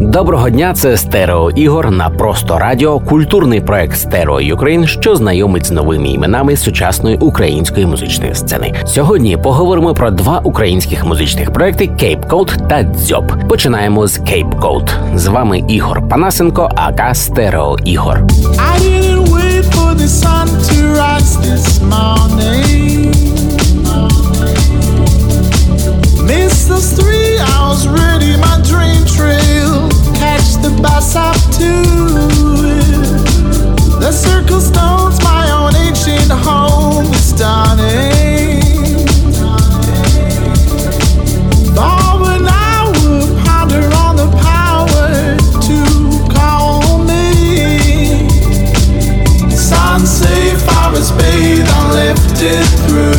Доброго дня, це Стерео Ігор на просто радіо, культурний проект Stereo Ukraine, що знайомить з новими іменами сучасної української музичної сцени. Сьогодні поговоримо про два українських музичних проекти Cape Code та Дзьоб. Починаємо з Cape Code. З вами Ігор Панасенко, aka Стерео Ігор. Missed those three hours, ready through.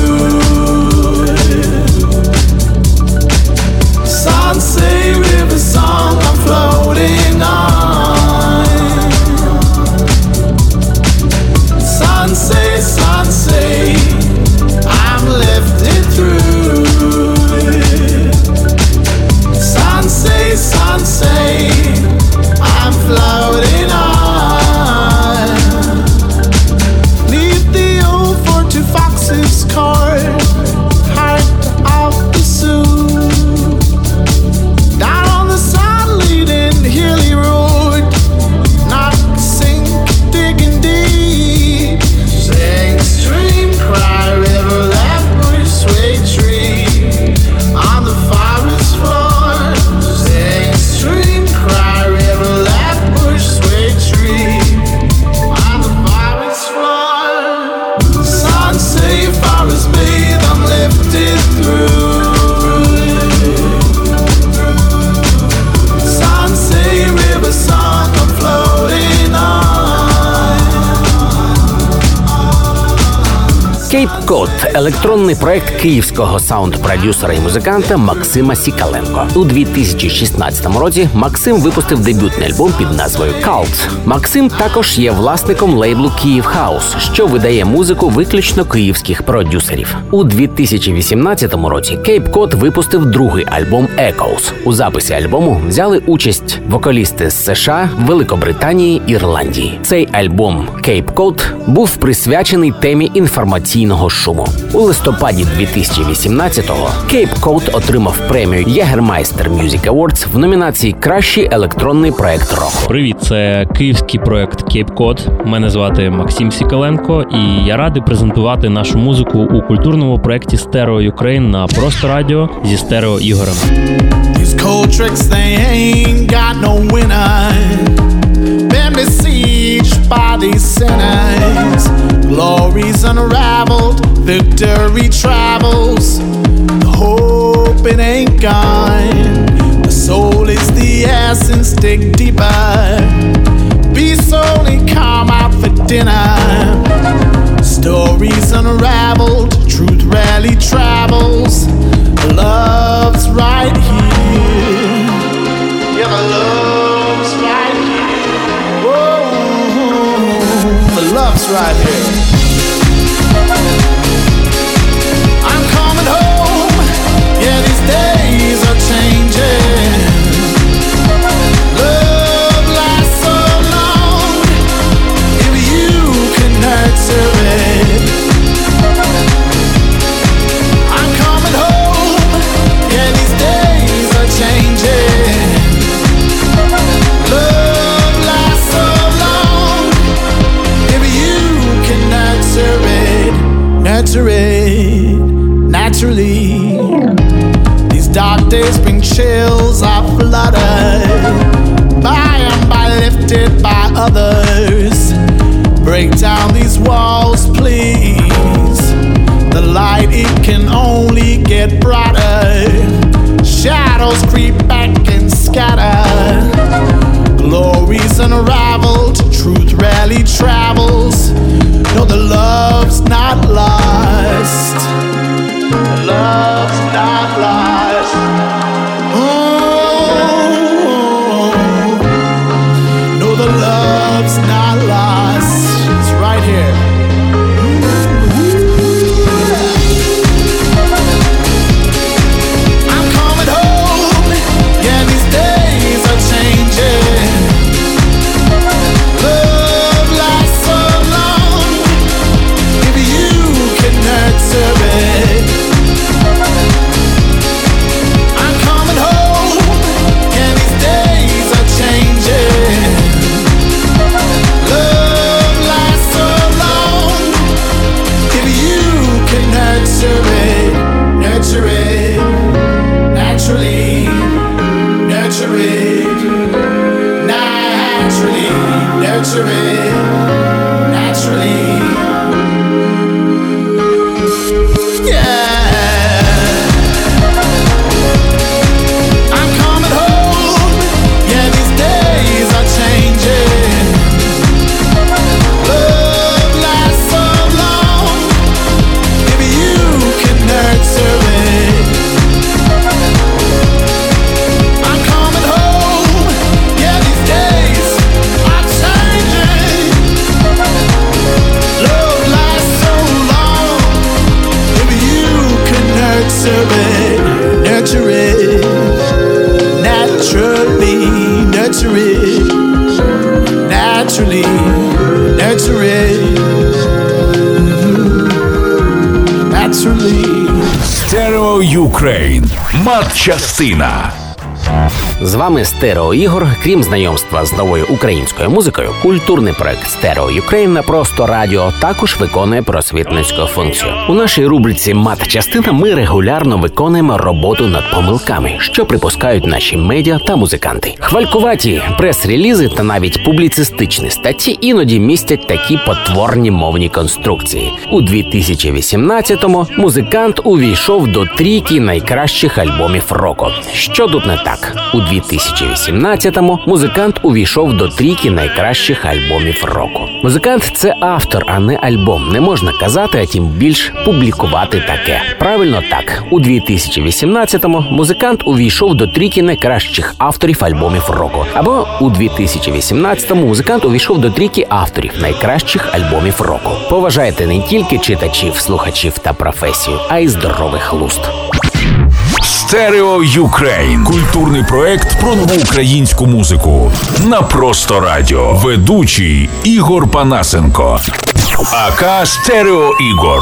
Cod – електронний проект київського саунд-продюсера і музиканта Максима Сікаленко. У 2016 році Максим випустив дебютний альбом під назвою Cult. Максим також є власником лейблу Київ Хаус, що видає музику виключно київських продюсерів. У 2018 році Cape Cod випустив другий альбом Echoes. У записі альбому взяли участь вокалісти з США, Великобританії Ірландії. Цей альбом Cape Cod був присвячений темі інформаційного шуму. У листопаді 2018-го Cape Cod отримав премію Jägermeister Music Awards в номінації Кращий електронний проект року. Привіт, це київський проект Cape Cod. Мене звати Максим Сікаленко, і я радий презентувати нашу музику у культурному проєкті Стерео Ukraine на просто радіо зі стерео ігорем. Cold tricks, they ain't got no winner. Been besieged by these sinners. Glory's unraveled, victory travels. The hope it ain't gone. The soul is the essence, dig deeper. Beast only come out for dinner. Stories unraveled, truth rarely travels. picture me. Stereo Ukraine. Матчастина. З вами Стерео Ігор. Крім знайомства з новою українською музикою, культурний проект Stereo Ukraine просто радіо також виконує просвітницьку функцію. У нашій рубриці Мат-частина ми регулярно виконуємо роботу над помилками, що припускають наші медіа та музиканти. Хвалькуваті прес-релізи та навіть публіцистичні статті іноді містять такі потворні мовні конструкції. У 2018-му музикант увійшов до трійки найкращих альбомів року. Що тут не так? У 2018-му музикант увійшов до трійки найкращих альбомів року. Музикант це автор, а не альбом. Не можна казати, а тим більш публікувати таке. Правильно так. У 2018-му музикант увійшов до трійки найкращих авторів альбомів року. Або у 2018-му музикант увійшов до трійки авторів найкращих альбомів року. Поважайте не тільки читачів, слухачів та професію, а й здоровий глузд. Stereo Ukraine. Культурний проект про нову українську музику. На просто радіо. Ведучий Ігор Панасенко. aka Стерео Ігор.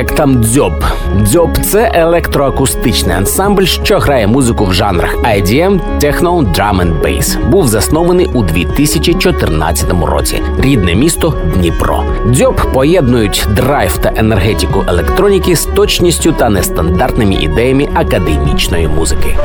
Проектом Дзьоб. Дзьоб це електроакустичний ансамбль, що грає музику в жанрах IDM, Techno, Drum and Bass. Був заснований у 2014 році. Рідне місто Дніпро. Дзьоб поєднують драйв та енергетику електроніки з точністю та нестандартними ідеями академічної музики.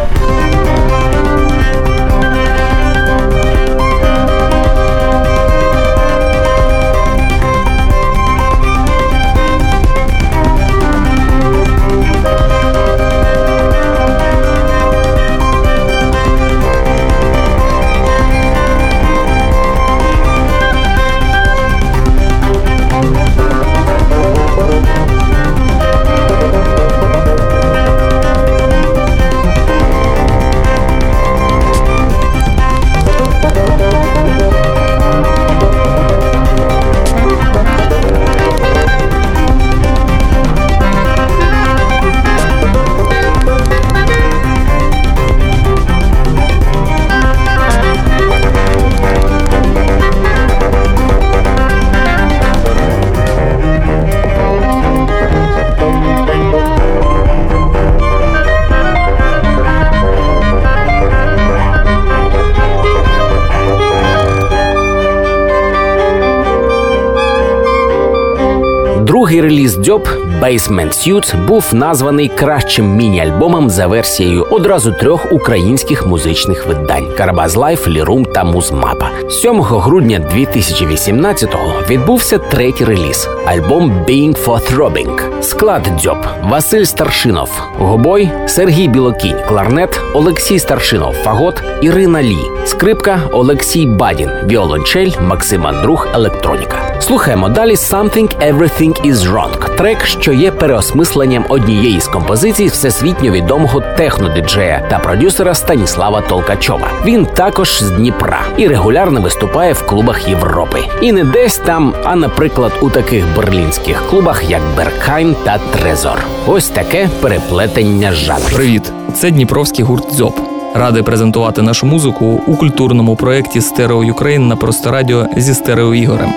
Другий реліз Дзьоб Basement Suits був названий кращим міні-альбомом за версією одразу трьох українських музичних видань: Karabas Live, LiRoom та Музмапа. 7 грудня 2018-го відбувся третій реліз альбом Being for Throbbing. Склад Дзьоб Василь Старшинов, Гобой, Сергій Білокінь, Кларнет, Олексій Старшинов, Фагот, Ірина Лі, Скрипка, Олексій Бадін, Віолончель, Максим Андрух, Електроніка. Слухаємо далі Something Everything is Wrong, трек, що є переосмисленням однієї з композицій всесвітньо відомого технодиджея та продюсера Станіслава Толкачова. Він також з Дніпра і регулярно виступає в клубах Європи. І не десь там, а наприклад, у таких берлінських клубах, як Бергхайн та Трезор. Ось таке переплетення жанрів. Привіт, це Дніпровський гурт Дзьоб. Радий презентувати нашу музику у культурному проєкті Stereo Ukraine на просто радіо зі стерео Ігорем.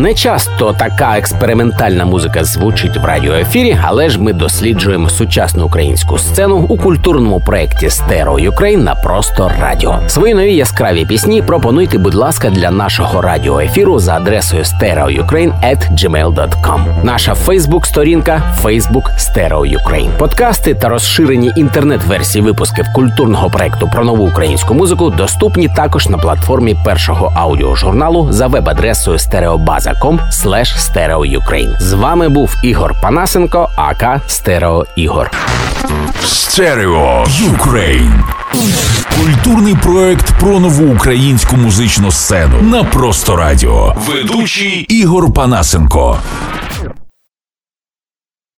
Не часто така експериментальна музика звучить в радіоефірі, але ж ми досліджуємо сучасну українську сцену у культурному проєкті Stereo Ukraine на просто радіо. Свої нові яскраві пісні пропонуйте, будь ласка, для нашого радіоефіру за адресою stereoukraine.gmail.com. Наша Фейсбук-сторінка Facebook Stereo Ukraine. Подкасти та розширені інтернет-версії випусків культурного проекту про нову українську музику доступні також на платформі першого аудіожурналу за веб-адресою stereobaza.com stereoukraine. З вами був Ігор Панасенко, aka Стерео Ігор. Stereo Ukraine. Культурний проект про нову українську музичну сцену на просто радіо. Ведучий Ігор Панасенко.